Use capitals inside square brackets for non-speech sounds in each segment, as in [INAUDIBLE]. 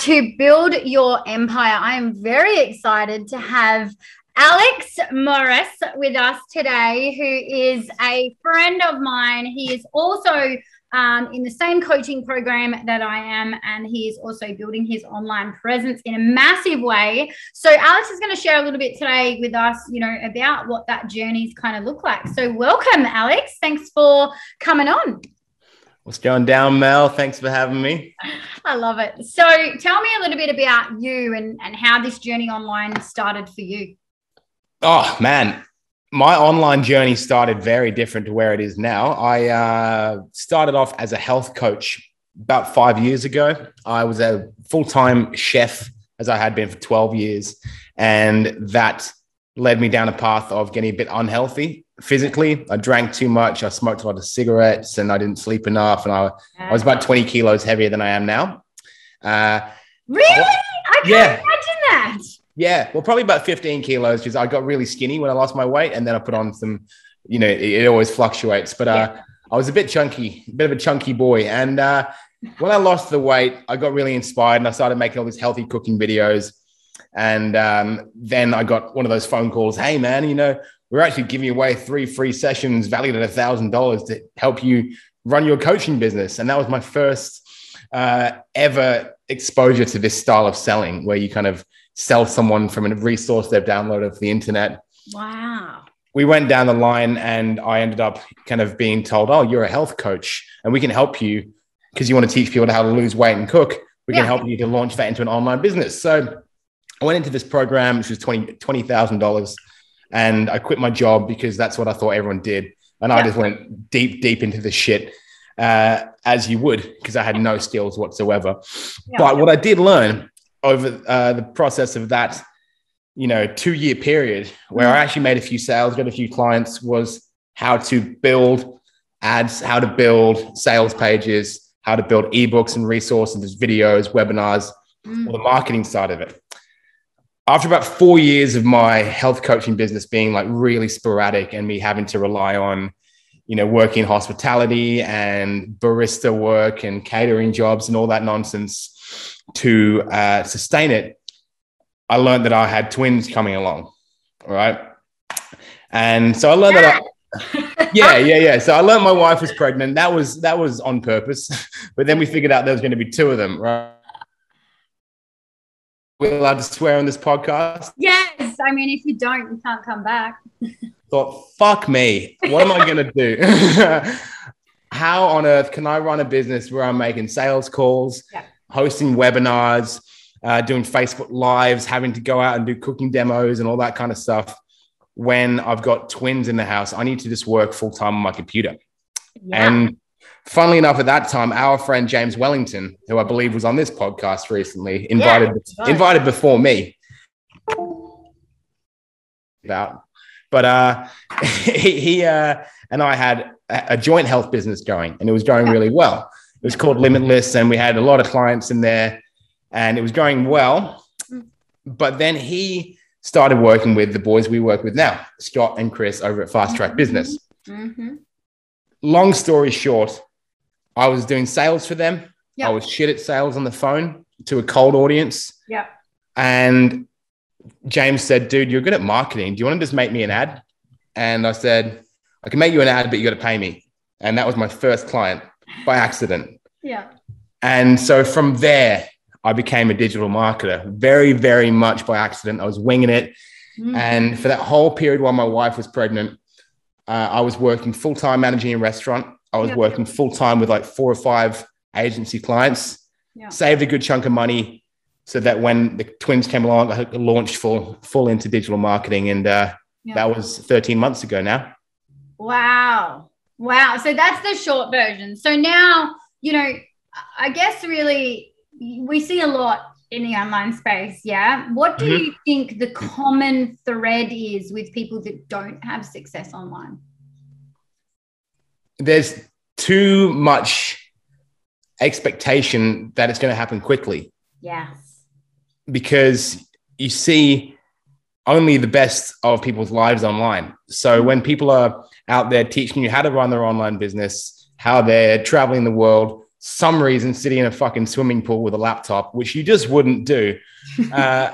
to Build Your Empire. I am very excited to have Alex Morris with us today, who is a friend of mine. He is also um, in the same coaching program that I am, and he is also building his online presence in a massive way. So, Alex is going to share a little bit today with us, you know, about what that journey's kind of look like. So, welcome, Alex. Thanks for coming on. What's going down, Mel? Thanks for having me. I love it. So tell me a little bit about you and, and how this journey online started for you. Oh, man. My online journey started very different to where it is now. I uh, started off as a health coach about five years ago. I was a full time chef, as I had been for 12 years. And that led me down a path of getting a bit unhealthy physically. I drank too much. I smoked a lot of cigarettes and I didn't sleep enough. And I, I was about 20 kilos heavier than I am now. Uh, really? I can't yeah. imagine that. Yeah. Well, probably about 15 kilos because I got really skinny when I lost my weight. And then I put on some, you know, it, it always fluctuates. But uh, yeah. I was a bit chunky, a bit of a chunky boy. And uh, when I lost the weight, I got really inspired and I started making all these healthy cooking videos. And um, then I got one of those phone calls. Hey, man, you know, we're actually giving away three free sessions valued at a thousand dollars to help you run your coaching business. And that was my first uh, ever exposure to this style of selling, where you kind of sell someone from a resource they've downloaded off the internet. Wow. We went down the line, and I ended up kind of being told, "Oh, you're a health coach, and we can help you because you want to teach people how to lose weight and cook. We yeah. can help you to launch that into an online business." So I went into this program, which was twenty twenty thousand dollars, and I quit my job because that's what I thought everyone did, and yeah. I just went deep, deep into the shit. Uh, as you would, because I had no skills whatsoever. Yeah. But what I did learn over uh, the process of that, you know, two year period where mm. I actually made a few sales, got a few clients, was how to build ads, how to build sales pages, how to build ebooks and resources, videos, webinars, mm. or the marketing side of it after about four years of my health coaching business being like really sporadic and me having to rely on you know working hospitality and barista work and catering jobs and all that nonsense to uh, sustain it i learned that i had twins coming along all right? And so i learned yeah. that I, yeah. [LAUGHS] Yeah yeah so i learned my wife was pregnant. That was that was on purpose. [LAUGHS] But then we figured out there was going to be two of them right we're allowed to swear on this podcast? Yes. I mean, if you don't, you can't come back. [LAUGHS] Thought, fuck me. What am I going to do? [LAUGHS] How on earth can I run a business where I'm making sales calls, yeah. hosting webinars, uh, doing Facebook Lives, having to go out and do cooking demos and all that kind of stuff when I've got twins in the house? I need to just work full time on my computer. Yeah. And funnily enough, at that time, our friend James Wellington, who I believe was on this podcast recently, invited yeah, invited before me. About, but uh, [LAUGHS] he, he uh, and I had a joint health business going, and it was going really well. It was called Limitless, and we had a lot of clients in there, and it was going well. Mm. But then he started working with the boys we work with now, Scott and Chris over at Fast Track Business. Mm-hmm. Long story short, I was doing sales for them. Yep. I was shit at sales on the phone to a cold audience. Yeah. And James said, dude, you're good at marketing. Do you want to just make me an ad? And I said, I can make you an ad, but you got to pay me. And that was my first client by accident. Yeah. And so from there, I became a digital marketer very, very much by accident. I was winging it. Mm-hmm. And for that whole period while my wife was pregnant, uh, I was working full time managing a restaurant. I was working full time with like four or five agency clients, saved a good chunk of money so that when the twins came along, I launched full, full into digital marketing. And uh, that was 13 months ago now. Wow. Wow. So that's the short version. So now, you know, I guess really we see a lot in the online space. Yeah. What do mm-hmm. you think the common thread is with people that don't have success online? there's too much expectation that it's going to happen quickly. Yes. Because you see only the best of people's lives online. So when people are out there teaching you how to run their online business, how they're traveling the world, some reason sitting in a fucking swimming pool with a laptop, which you just wouldn't do, [LAUGHS] uh,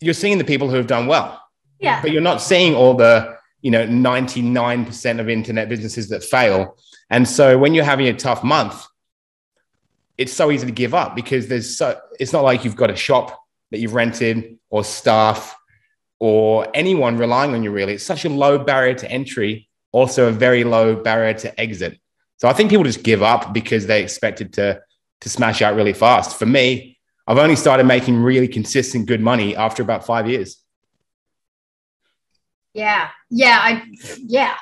you're seeing the people who have done well. Yeah. But you're not seeing all the, you know, 99% of internet businesses that fail. And so when you're having a tough month, it's so easy to give up because there's so it's not like you've got a shop that you've rented or staff or anyone relying on you really. It's such a low barrier to entry, also a very low barrier to exit. So I think people just give up because they expected to to smash out really fast. For me, I've only started making really consistent good money after about 5 years. Yeah. Yeah, I yeah.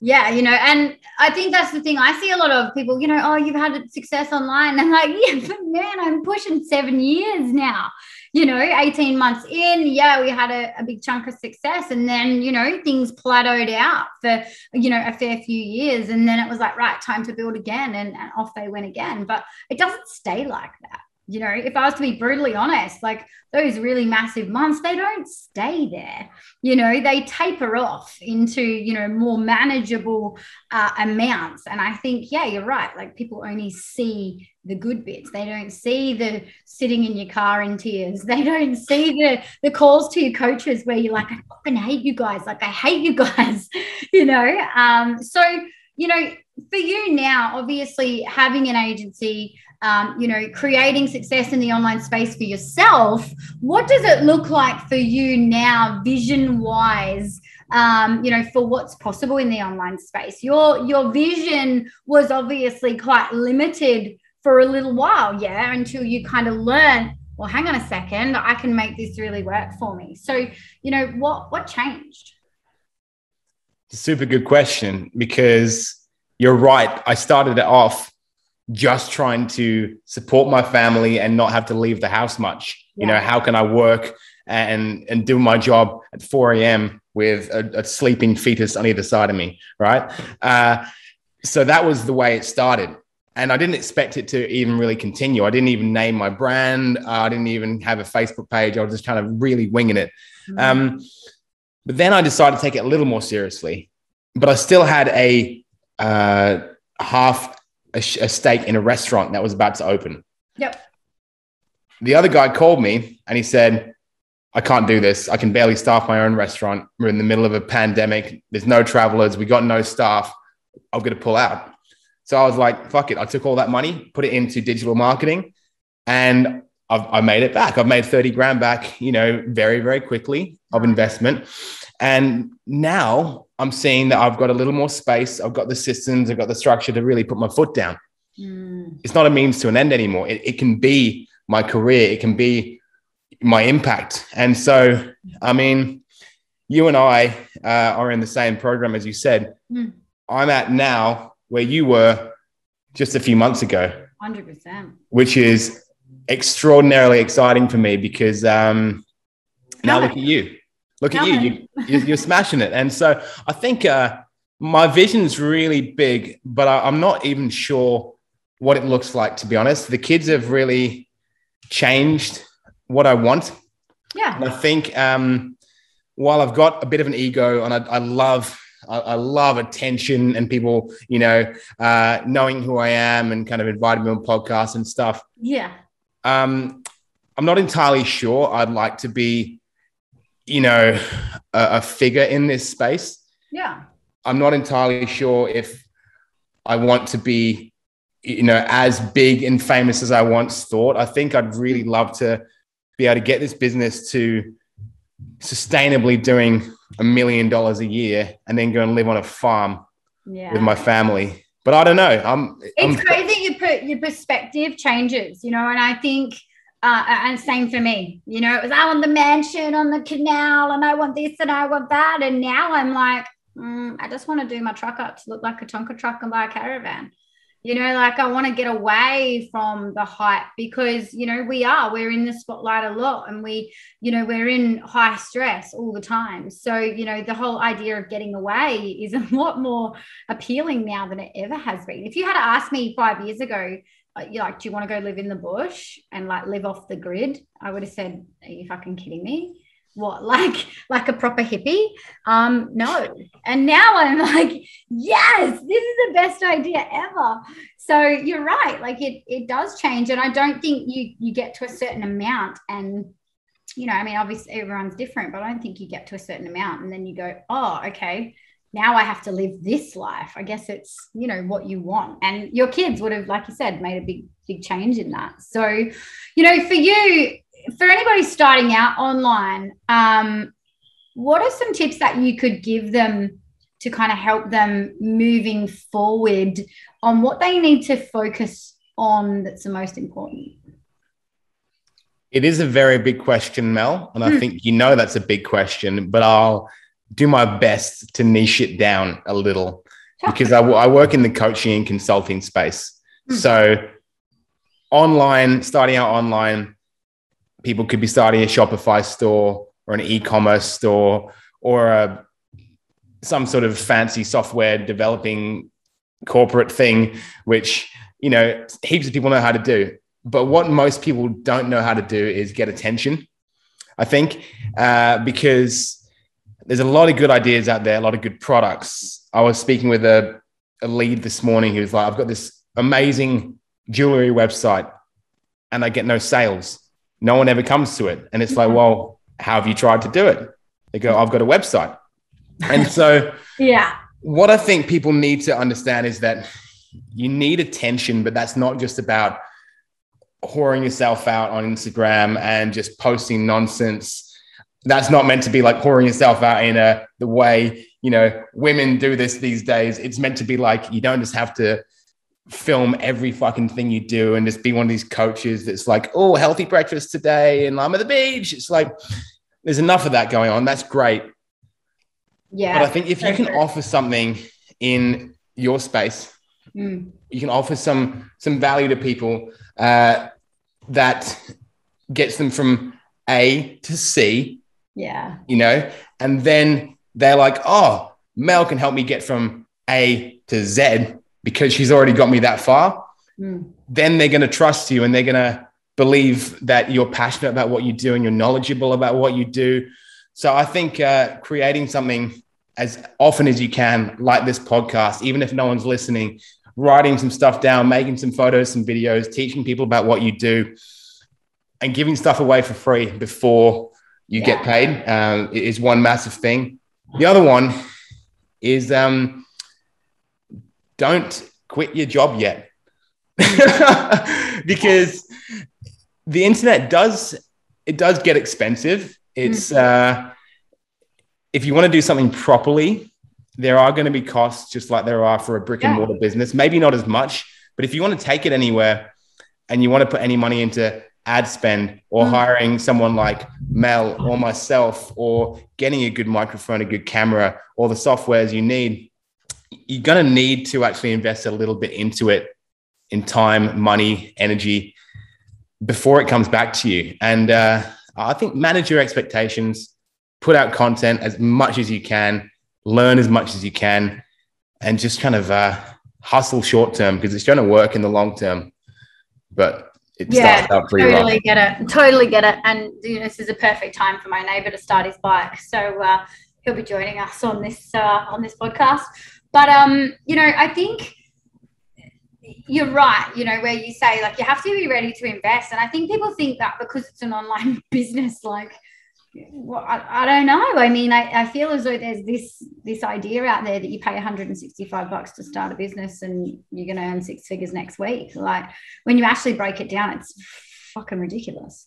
Yeah, you know, and I think that's the thing. I see a lot of people, you know, oh, you've had success online. [LAUGHS] I'm like, yeah, but man, I'm pushing seven years now. You know, 18 months in, yeah, we had a, a big chunk of success. And then, you know, things plateaued out for, you know, a fair few years. And then it was like, right, time to build again. And, and off they went again. But it doesn't stay like that you know, if I was to be brutally honest, like those really massive months, they don't stay there. You know, they taper off into, you know, more manageable uh, amounts. And I think, yeah, you're right. Like people only see the good bits. They don't see the sitting in your car in tears. [LAUGHS] They don't see the the calls to your coaches where you're like, I fucking hate you guys. Like I hate you guys. [LAUGHS] you know. Um, so you know, for you now, obviously having an agency, um, you know, creating success in the online space for yourself, what does it look like for you now, vision wise? Um, you know, for what's possible in the online space. Your your vision was obviously quite limited for a little while, yeah, until you kind of learn. Well, hang on a second, I can make this really work for me. So, you know, what what changed? Super good question because you're right. I started it off just trying to support my family and not have to leave the house much. Yeah. You know, how can I work and and do my job at 4 a.m. with a, a sleeping fetus on either side of me, right? Uh, so that was the way it started. And I didn't expect it to even really continue. I didn't even name my brand. Uh, I didn't even have a Facebook page. I was just kind of really winging it. Mm-hmm. Um, but then I decided to take it a little more seriously. But I still had a uh, half a, a stake in a restaurant that was about to open. Yep. The other guy called me and he said, I can't do this. I can barely staff my own restaurant. We're in the middle of a pandemic. There's no travelers. We got no staff. I'm going to pull out. So I was like, fuck it. I took all that money, put it into digital marketing, and I've, I made it back. I've made 30 grand back, you know, very, very quickly of investment. And now I'm seeing that I've got a little more space. I've got the systems, I've got the structure to really put my foot down. Mm. It's not a means to an end anymore. It, it can be my career, it can be my impact. And so, I mean, you and I uh, are in the same program, as you said. Mm. I'm at now where you were just a few months ago. 100%. Which is extraordinarily exciting for me because um, now look at you. Look at you. you you're, smashing it. And so I think uh, my vision's really big, but I, I'm not even sure what it looks like, to be honest. The kids have really changed what I want. Yeah. And I think um, while I've got a bit of an ego and I, I love I, love attention and people, you know, uh, knowing who I am and kind of inviting me on podcasts and stuff. Yeah. Um, I'm not entirely sure I'd like to be you know, a, a figure in this space. Yeah. I'm not entirely sure if I want to be, you know, as big and famous as I once thought. I think I'd really love to be able to get this business to sustainably doing a million dollars a year and then go and live on a farm yeah. with my family. But I don't know. I'm. It's I'm, crazy. You put your perspective changes, you know, and I think uh, and same for me. You know, it was I want the mansion on the canal, and I want this and I want that. And now I'm like, mm, I just want to do my truck up to look like a Tonka truck and buy a caravan. You know, like I want to get away from the hype because you know we are we're in the spotlight a lot, and we, you know, we're in high stress all the time. So you know, the whole idea of getting away is [LAUGHS] a lot more appealing now than it ever has been. If you had asked me five years ago you like, do you want to go live in the bush and like live off the grid? I would have said, are you fucking kidding me? what [LAUGHS] like like a proper hippie um no and now i'm [LAUGHS] like yes this is the best idea ever so you're right like it it does change and i don't think you you get to a certain amount and you know i mean obviously everyone's different but i don't think you get to a certain amount and then you go oh okay now i have to live this life i guess it's you know what you want and your kids would have like you said made a big big change in that so you know for you for anybody starting out online, um, what are some tips that you could give them to kind of help them moving forward on what they need to focus on that's the most important? It is a very big question, Mel. And I hmm. think you know that's a big question, but I'll do my best to niche it down a little because I, I work in the coaching and consulting space. Hmm. So, online, starting out online, people could be starting a Shopify store or an e-commerce store or a, some sort of fancy software developing corporate thing, which you know heaps of people know how to do. But what most people don't know how to do is get attention. I think uh, because there's a lot of good ideas out there, a lot of good products. I was speaking with a, a lead this morning who was like, "I've got this amazing jewelry website, and I get no sales." no one ever comes to it. And it's like, mm-hmm. well, how have you tried to do it? They go, I've got a website. And so, [LAUGHS] yeah, what I think people need to understand is that you need attention, but that's not just about whoring yourself out on Instagram and just posting nonsense. That's not meant to be like pouring yourself out in a the way you know women do this these days. It's meant to be like you don't just have to film every fucking thing you do and just be one of these coaches that's like, oh, healthy breakfast today and I'm at the beach. It's like there's enough of that going on. That's great. Yeah. But I think if you can offer something in your space, mm. you can offer some some value to people uh, that gets them from A to C. Yeah. You know, and then they're like, oh, Mel can help me get from A to Z because she's already got me that far, mm. then they're going to trust you and they're going to believe that you're passionate about what you do and you're knowledgeable about what you do. So I think uh, creating something as often as you can, like this podcast, even if no one's listening, writing some stuff down, making some photos, some videos, teaching people about what you do, and giving stuff away for free before you yeah. get paid um, is one massive thing. The other one is um, don't quit your job yet. [LAUGHS] because the internet does it does get expensive. It's mm-hmm. uh, if you want to do something properly, there are going to be costs just like there are for a brick and mortar business. Maybe not as much, but if you want to take it anywhere and you want to put any money into ad spend or mm. hiring someone like Mel or myself or getting a good microphone, a good camera, or the softwares you need, you're going to need to actually invest a little bit into it in time, money, energy before it comes back to you. And uh, I think manage your expectations, put out content as much as you can, learn as much as you can, and just kind of uh, hustle short term because it's going to work in the long term. But it yeah, starts out pretty totally rough. get it. Totally get it. And you know, this is a perfect time for my neighbor to start his bike. So uh, he'll be joining us on this uh, on this podcast. But um, you know, I think you're right, you know, where you say like you have to be ready to invest. And I think people think that because it's an online [LAUGHS] business, like well, I, I don't know. I mean, I, I feel as though there's this this idea out there that you pay 165 bucks to start a business and you're gonna earn six figures next week. Like when you actually break it down, it's fucking ridiculous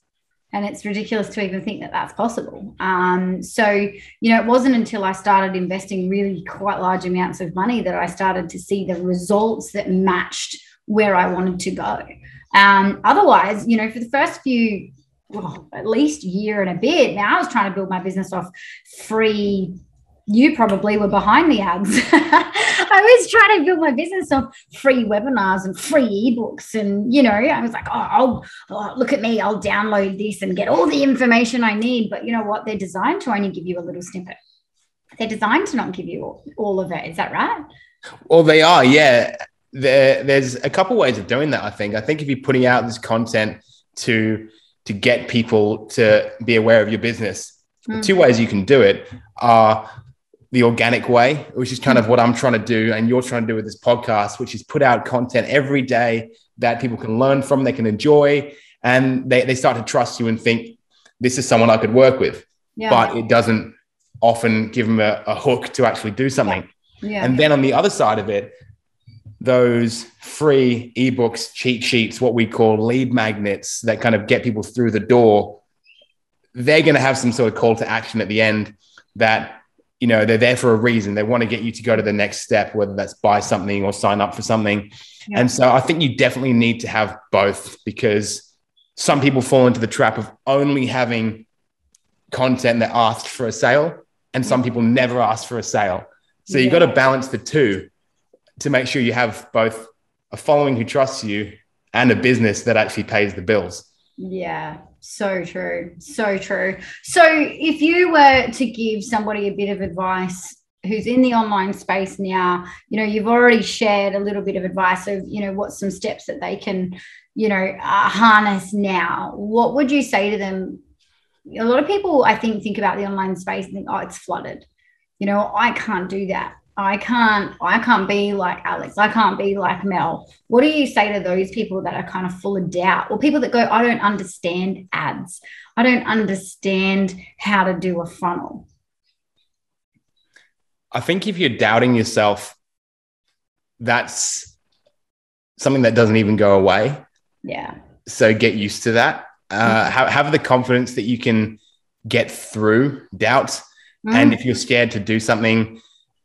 and it's ridiculous to even think that that's possible. Um, so, you know, it wasn't until I started investing really quite large amounts of money that I started to see the results that matched where I wanted to go. Um, otherwise, you know, for the first few, well, at least year and a bit, now I was trying to build my business off free you probably were behind the ads. [LAUGHS] I was trying to build my business off free webinars and free ebooks. And, you know, I was like, oh, I'll oh, look at me, I'll download this and get all the information I need. But you know what? They're designed to only give you a little snippet. They're designed to not give you all, all of it. Is that right? Well, they are, yeah. There, there's a couple ways of doing that, I think. I think if you're putting out this content to to get people to be aware of your business, The two hmm. ways you can do it are the organic way, which is kind of what I'm trying to do, and you're trying to do with this podcast, which is put out content every day that people can learn from, they can enjoy, and they, they start to trust you and think this is someone I could work with. Yeah. But it doesn't often give them a, a hook to actually do something. Yeah. yeah. And then on the other side of it, those free ebooks, cheat sheets, what we call lead magnets that kind of get people through the door, they're going to have some sort of call to action at the end that, you know, they're there for a reason. They want to get you to go to the next step, whether that's buy something or sign up for something. Yeah. And so I think you definitely need to have both because some people fall into the trap of only having content that asks for a sale, and some people never ask for a sale. So yeah. you've got to balance the two to make sure you have both a following who trusts you and a business that actually pays the bills. Yeah, so true. So true. So if you were to give somebody a bit of advice who's in the online space now, you know, you've already shared a little bit of advice of, you know, what's some steps that they can, you know, uh, harness now. What would you say to them? A lot of people, I think, think about the online space and think, oh, it's flooded. You know, I can't do that. I can't I can't be like Alex. I can't be like Mel. What do you say to those people that are kind of full of doubt or people that go I don't understand ads. I don't understand how to do a funnel. I think if you're doubting yourself that's something that doesn't even go away. Yeah. So get used to that. Uh, have, have the confidence that you can get through doubt. Mm. And if you're scared to do something,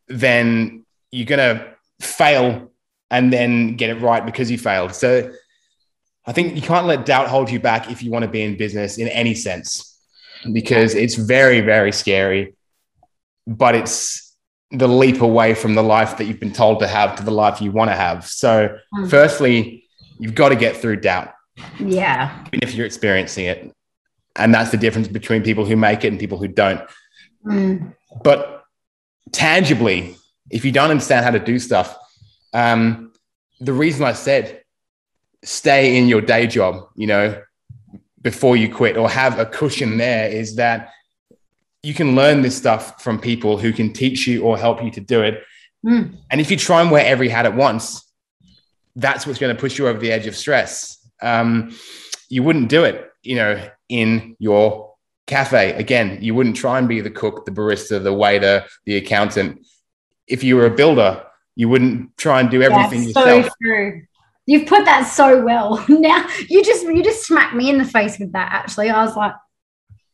then you're going to fail and then get it right because you failed. So I think you can't let doubt hold you back if you want to be in business in any sense because it's very, very scary, but it's the leap away from the life that you've been told to have to the life you want to have. So, mm. firstly, you've got to get through doubt. Yeah. Even if you're experiencing it. And that's the difference between people who make it and people who don't. Mm. But tangibly, if you don't understand how to do stuff, um, the reason I said stay in your day job, you know, before you quit or have a cushion there is that you can learn this stuff from people who can teach you or help you to do it. Mm. And if you try and wear every hat at once, that's what's going to push you over the edge of stress. Um, you wouldn't do it, you know, in your cafe again you wouldn't try and be the cook the barista the waiter the accountant. If you were a builder you wouldn't try and do everything That's yourself. so true. You've put that so well. [LAUGHS] Now you just you just smacked me in the face with that actually. I was like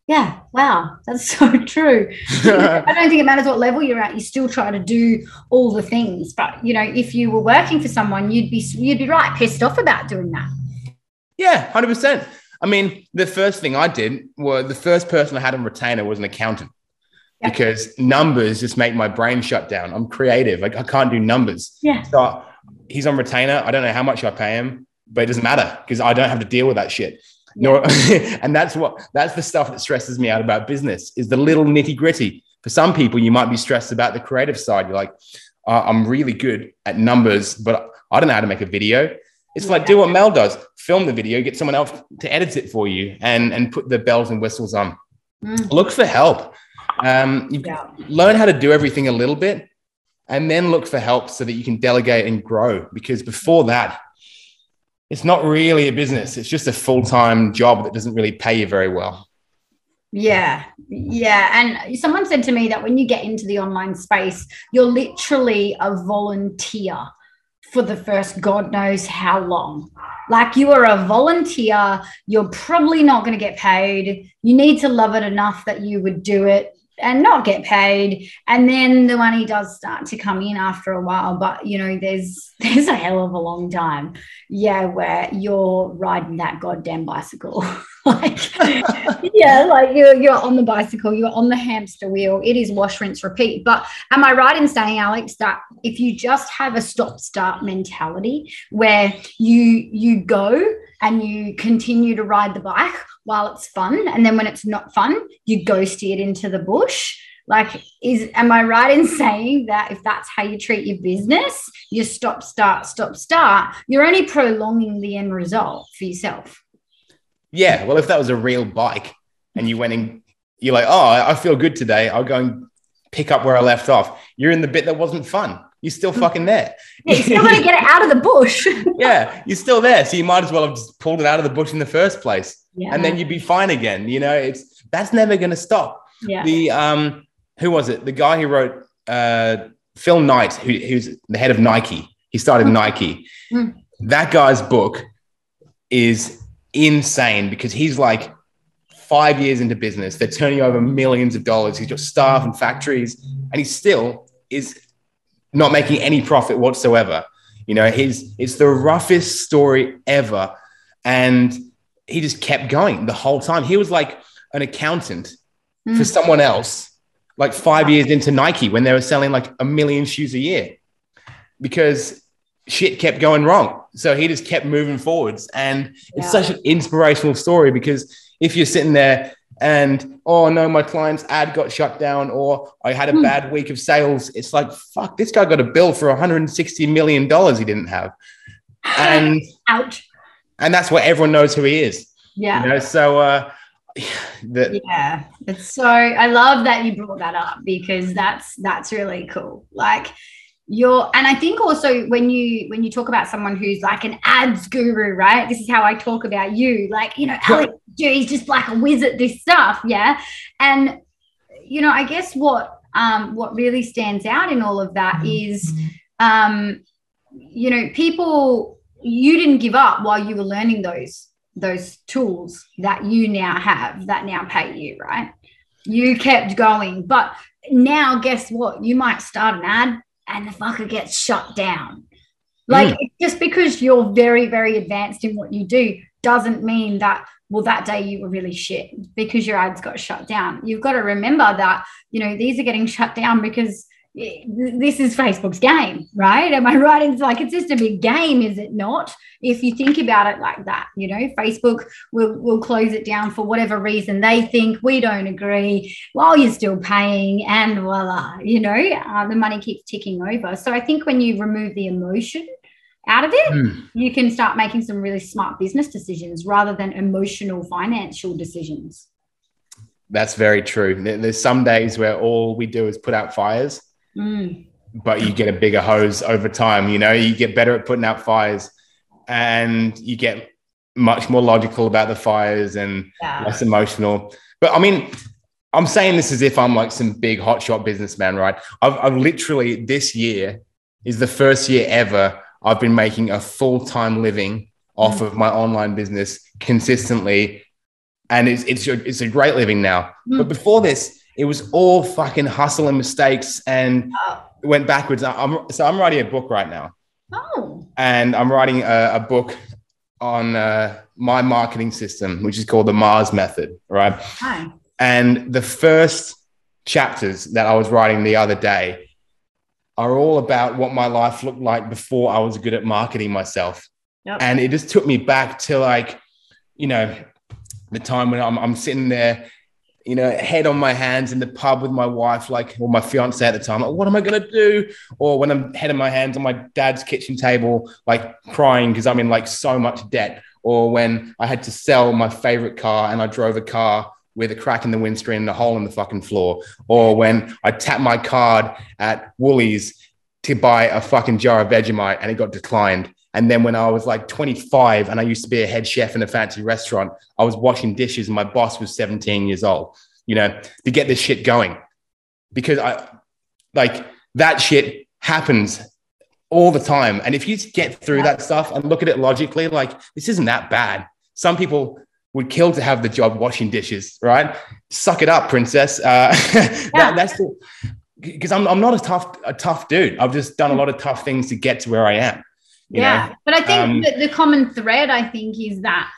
yeah wow that's [LAUGHS] so true. [LAUGHS] I don't think it matters what level you're at you still try to do all the things. But you know if you were working for someone you'd be you'd be right pissed off about doing that. Yeah 100% I mean, the first thing I did was the first person I had on retainer was an accountant yeah. because numbers just make my brain shut down. I'm creative. Like I can't do numbers. Yeah. So he's on retainer. I don't know how much I pay him, but it doesn't matter because I don't have to deal with that shit. Yeah. Nor, [LAUGHS] and that's what that's the stuff that stresses me out about business is the little nitty gritty. For some people, you might be stressed about the creative side. You're like, uh, I'm really good at numbers, but I don't know how to make a video. It's yeah. like do what Mel does: film the video, get someone else to edit it for you, and and put the bells and whistles on. Mm. Look for help. Um, yeah. learn how to do everything a little bit, and then look for help so that you can delegate and grow. Because before that, it's not really a business; it's just a full time job that doesn't really pay you very well. Yeah, yeah. And someone said to me that when you get into the online space, you're literally a volunteer for the first God knows how long. Like you are a volunteer, you're probably not going to get paid. You need to love it enough that you would do it and not get paid and then the money does start to come in after a while but you know there's [LAUGHS] there's a hell of a long time yeah where you're riding that goddamn bicycle [LAUGHS] [LAUGHS] like yeah like you're, you're on the bicycle you're on the hamster wheel it is wash rinse repeat. But am i right in saying alex that if you just have a stop start mentality where you you go and you continue to ride the bike while it's fun and then when it's not fun you go steer it into the bush? Like is am i right in [LAUGHS] saying that if that's how you treat your business you stop start stop start you're only prolonging the end result for yourself yeah well if that was a real bike and you went and you're like, oh, I feel good today. I'll go and pick up where I left off. You're in the bit that wasn't fun. You're still fucking there. Yeah, you still want to get it out of the bush. [LAUGHS] yeah, you're still there. So you might as well have just pulled it out of the bush in the first place. yeah. And then you'd be fine again. You know, it's that's never gonna stop. yeah. The um who was it? The guy who wrote uh Phil Knight, who, who's the head of Nike. He started Nike. Mm. That guy's book is insane because he's like five years into business. They're turning over millions of dollars. He's got staff and factories, and he still is not making any profit whatsoever. You know, his it's the roughest story ever. And he just kept going the whole time. He was like an accountant for Mm. someone else, like five years into Nike when they were selling like a million shoes a year because shit kept going wrong. So he just kept moving forwards. And it's Yeah. such an inspirational story because if you're sitting there and, oh no, my client's ad got shut down or I had a Hmm. bad week of sales, it's like, fuck, this guy got a bill for $160 million he didn't have. And [LAUGHS] Ouch. and that's what everyone knows who he is. Yeah. You know, so uh [SIGHS] the, Yeah, it's so I love that you brought that up because that's that's really cool. Like you're and I think also when you when you talk about someone who's like an ads guru, right? This is how I talk about you. Like, you know, Alex, dude, he's just like a whiz at this stuff, yeah. And you know, I guess what um what really stands out in all of that is um you know, people you didn't give up while you were learning those those tools that you now have that now pay you, right? You kept going. But now, guess what? You might start an ad and the fucker gets shut down. Like, hmm. just because you're very, very advanced in what you do doesn't mean that, well, that day you were really shit because your ads got shut down. You've got to remember that, you know, these are getting shut down because this is Facebook's game, right? Am I right? It's like it's just a big game, is it not? If you think about it like that, you know, Facebook will will close it down for whatever reason they think we don't agree while you're still paying, and voila, you know, uh, the money keeps ticking over. So I think when you remove the emotion out of it, Hmm. you can start making some really smart business decisions rather than emotional financial decisions. that's very true. There's some days where all we do is put out fires, Mm. but you get a bigger hose over time. You know, you get better at putting out fires and you get much more logical about the fires and Yeah. less emotional. But I mean, I'm saying this as if I'm like some big hotshot businessman, right? I've, I've literally this year is the first year ever I've been making a full time living off of my online business consistently, and it's it's a, it's a great living now. Mm. But before this, it was all fucking hustle and mistakes, and Oh. went backwards. I'm so I'm writing a book right now Oh. and I'm writing a, a book on uh, my marketing system, which is called the Mars Method, right? Hi. And the first chapters that I was writing the other day are all about what my life looked like before I was good at marketing myself. Yep. And it just took me back to like, you know, the time when I'm, I'm sitting there, you know, head on my hands in the pub with my wife, like, or my fiance at the time, like, what am I going to do? Or when I'm head on my hands on my dad's kitchen table, like crying because I'm in like so much debt. Or when I had to sell my favorite car and I drove a car with a crack in the windscreen and a hole in the fucking floor. Or when I tapped my card at Woolies to buy a fucking jar of Vegemite and it got declined. And then when I was like 25 and I used to be a head chef in a fancy restaurant, I was washing dishes and my boss was 17 years old, you know, to get this shit going. Because I like that shit happens all the time. And if you get through that stuff and look at it logically, like this isn't that bad. Some people would kill to have the job washing dishes, right? Suck it up, princess. Uh, [LAUGHS] that, that's because I'm, I'm not a tough a tough dude. I've just done a lot of tough things to get to where I am. Yeah know? but i think Um, the common thread i think is that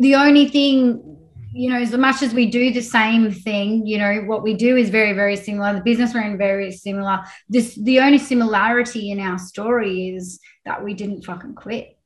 the only thing you know as much as we do the same thing you know what we do is very very similar. The business we're in very similar. This the only similarity in our story is that we didn't fucking quit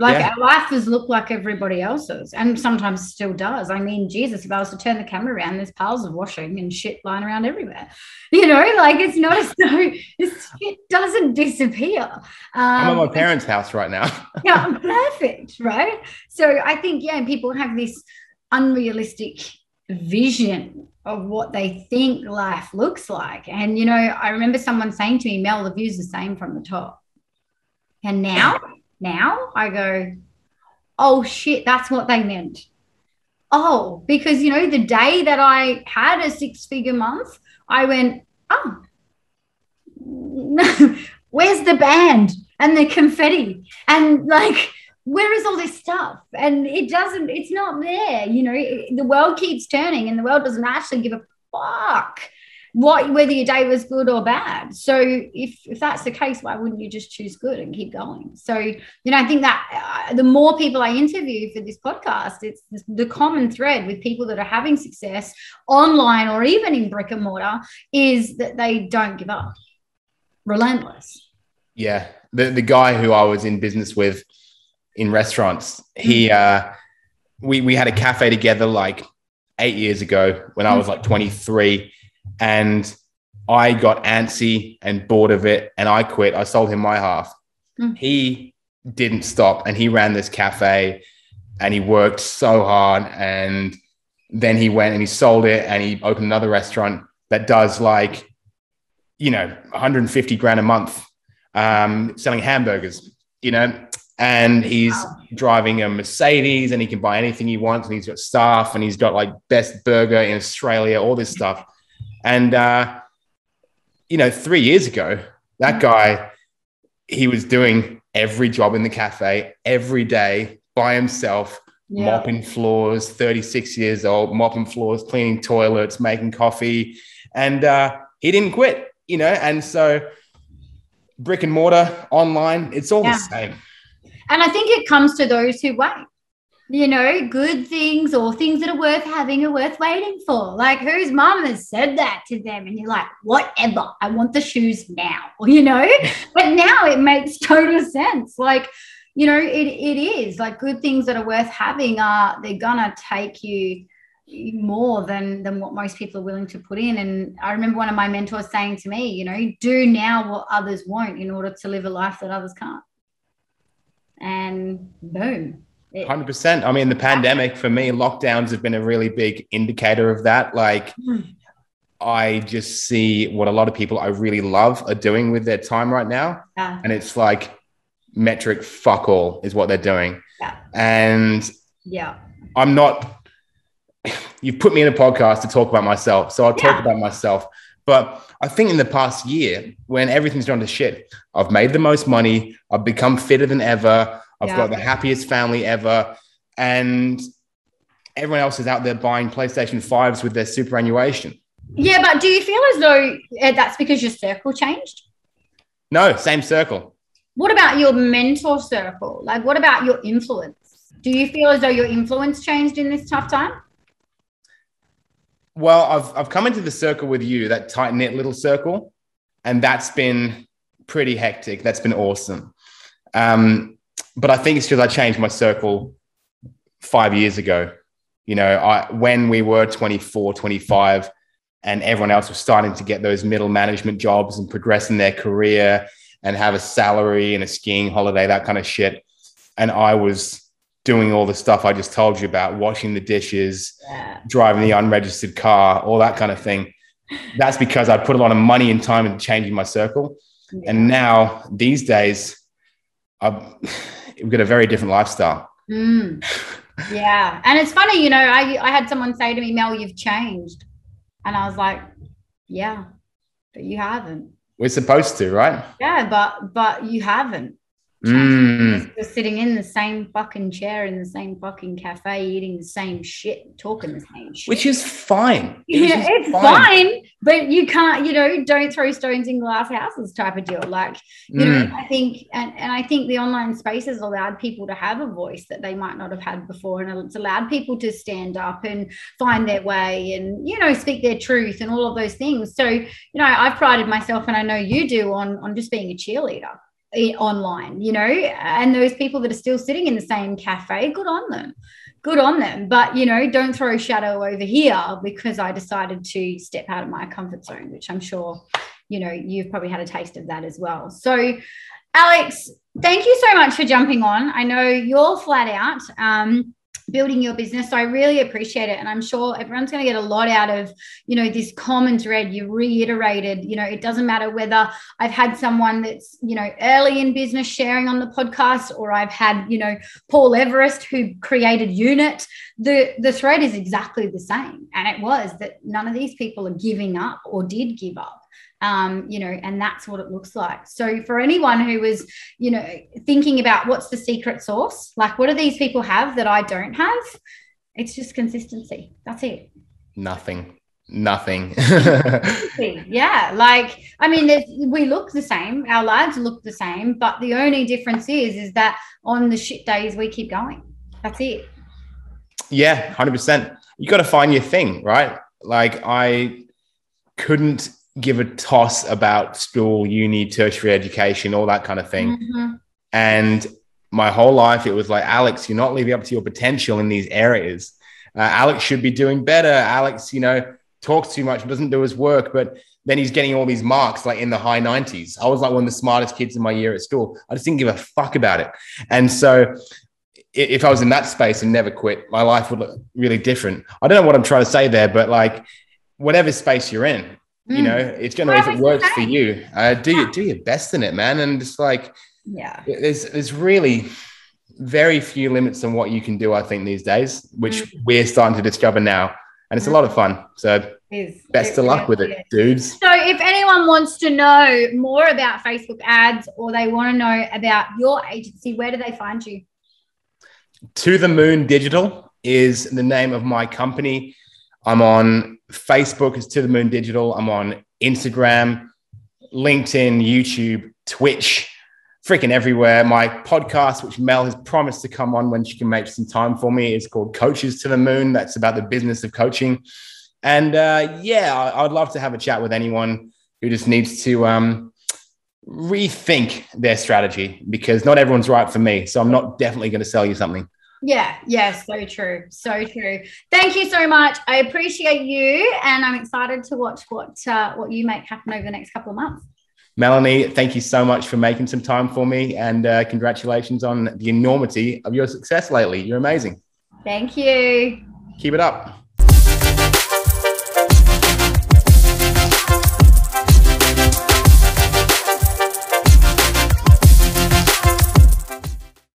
like Yeah. our life has looked like everybody else's and sometimes still does i mean jesus if i was to turn the camera around there's piles of washing and shit lying around everywhere [LAUGHS] you know like it's not as though this shit doesn't disappear I'm um, at my parents' house right now. [LAUGHS] yeah, perfect, right? So I think yeah, people have this unrealistic vision of what they think life looks like. And, you know, I remember someone saying to me, Mel, the view's the same from the top. And now, now I go, oh shit, that's what they meant. Oh, because, you know, the day that I had a six figure month, I went, oh, [LAUGHS] where's the band and the confetti? And like, where is all this stuff? And it doesn't, it's not there. You know, it, the world keeps turning and the world doesn't actually give a fuck what whether your day was good or bad. So if if that's the case, why wouldn't you just choose good and keep going? So you know, I think that uh, the more people I interview for this podcast, it's the common thread with people that are having success online or even in brick and mortar is that they don't give up. Relentless. Yeah, the the guy who I was in business with in restaurants. He mm. uh, we we had a cafe together like eight years ago when I was like 23, and I got antsy and bored of it, and I quit. I sold him my half. Mm. He didn't stop, and he ran this cafe, and he worked so hard, and then he went and he sold it, and he opened another restaurant that does like, you know, 150 grand a month, um, selling hamburgers. You know, and he's wow. driving a Mercedes and he can buy anything he wants and he's got staff and he's got like best burger in Australia, all this stuff. And uh, you know, three years ago, that guy, he was doing every job in the cafe every day by himself, yeah. mopping floors, 36 years old, mopping floors, cleaning toilets, making coffee. And uh, he didn't quit, you know, and so brick and mortar online, it's all yeah. the same and I think it comes to those who wait. You know, good things or things that are worth having are worth waiting for. Like whose mom has said that to them, and you're like, whatever, I want the shoes now, [LAUGHS] you know? but now it makes total sense. Like, you know, it, it is like good things that are worth having are they're gonna take you more than than what most people are willing to put in and i remember one of my mentors saying to me you know do now what others won't in order to live a life that others can't and boom. It, 100%. I mean, the pandemic for me, lockdowns have been a really big indicator of that. Like, hmm. I just see what a lot of people I really love are doing with their time right now. Yeah. And it's like metric fuck all is what they're doing. Yeah. And yeah, I'm not, you've put me in a podcast to talk about myself. So I'll talk yeah. about myself. But I think in the past year, when everything's gone to shit, I've made the most money. I've become fitter than ever. I've yeah. got the happiest family ever. And everyone else is out there buying PlayStation 5s with their superannuation. Yeah, but do you feel as though uh, that's because your circle changed? No, same circle. What about your mentor circle? Like, what about your influence? Do you feel as though your influence changed in this tough time? Well, I've I've come into the circle with you, that tight knit little circle, and that's been pretty hectic. That's been awesome. Um, but I think it's because I changed my circle five years ago. You know, I when we were 24, 25, and everyone else was starting to get those middle management jobs and progress in their career and have a salary and a skiing holiday, that kind of shit. And I was doing all the stuff I just told you about, washing the dishes, yeah. driving the unregistered car, all that kind of thing. That's because I put a lot of money and time into changing my circle. Yeah. And now these days, I've, we've got a very different lifestyle. Mm. [LAUGHS] Yeah. And it's funny, you know, I, I had someone say to me, Mel, you've changed. And I was like, yeah, but you haven't. We're supposed to, right? Yeah, but but you haven't. Mm. Just sitting in the same fucking chair in the same fucking cafe, eating the same shit, talking the same shit. Which is fine. It yeah, it's fine. fine. but you can't, you know, don't throw stones in glass houses type of deal. Like, you mm. know, I think, and, and I think the online space has allowed people to have a voice that they might not have had before. And it's allowed people to stand up and find their way and, you know, speak their truth and all of those things. So, you know, I've prided myself, and I know you do, on, on just being a cheerleader online, you know, and those people that are still sitting in the same cafe, good on them. Good on them. But, you know, don't throw shadow over here because I decided to step out of my comfort zone, which I'm sure, you know, you've probably had a taste of that as well. So, Alex, thank you so much for jumping on. I know you're flat out. Um, building your business. So I really appreciate it. And I'm sure everyone's going to get a lot out of, you know, this common thread you reiterated. You know, it doesn't matter whether I've had someone that's, you know, early in business sharing on the podcast or I've had, you know, Paul Everest who created Unit. The the thread is exactly the same. And it was that none of these people are giving up or did give up um, you know, and that's what it looks like. So for anyone who was, you know, thinking about what's the secret sauce, like what do these people have that I don't have? It's just consistency. That's it. Nothing. Nothing. [LAUGHS] yeah, like I mean, we look the same. Our lives look the same, but the only difference is, is that on the shit days we keep going. That's it. Yeah, hundred percent. You got to find your thing, right? Like I couldn't give a toss about school, uni, tertiary education, all that kind of thing. Mm-hmm. And my whole life, it was like, Alex, you're not living up to your potential in these areas. Uh, Alex should be doing better. Alex, you know, talks too much, doesn't do his work, but then he's getting all these marks like in the high 90s. I was like one of the smartest kids in my year at school. I just didn't give a fuck about it. And so if I was in that space and never quit, my life would look really different. I don't know what I'm trying to say there, but like whatever space you're in, you know mm. it's gonna if it works for you. Uh, do you do your best in it man and it's like yeah. there's there's really very few limits on what you can do i think these days which mm. we're starting to discover now and it's a lot of fun. So best of luck with it dudes. So if anyone wants to know more about facebook ads or they want to know about your agency where do they find you? To the moon digital is the name of my company. I'm on Facebook, is To the Moon Digital. I'm on Instagram, LinkedIn, YouTube, Twitch, freaking everywhere. My podcast, which Mel has promised to come on when she can make some time for me, is called Coaches to the Moon. That's about the business of coaching. And uh, yeah, I, would love to have a chat with anyone who just needs to um, rethink their strategy because not everyone's right for me. So I'm not definitely going to sell you something. Yeah, yeah, so true. So true. Thank you so much. I appreciate you and I'm excited to watch what uh, what you make happen over the next couple of months. Melanie, thank you so much for making some time for me and uh, congratulations on the enormity of your success lately. You're amazing. Thank you. Keep it up.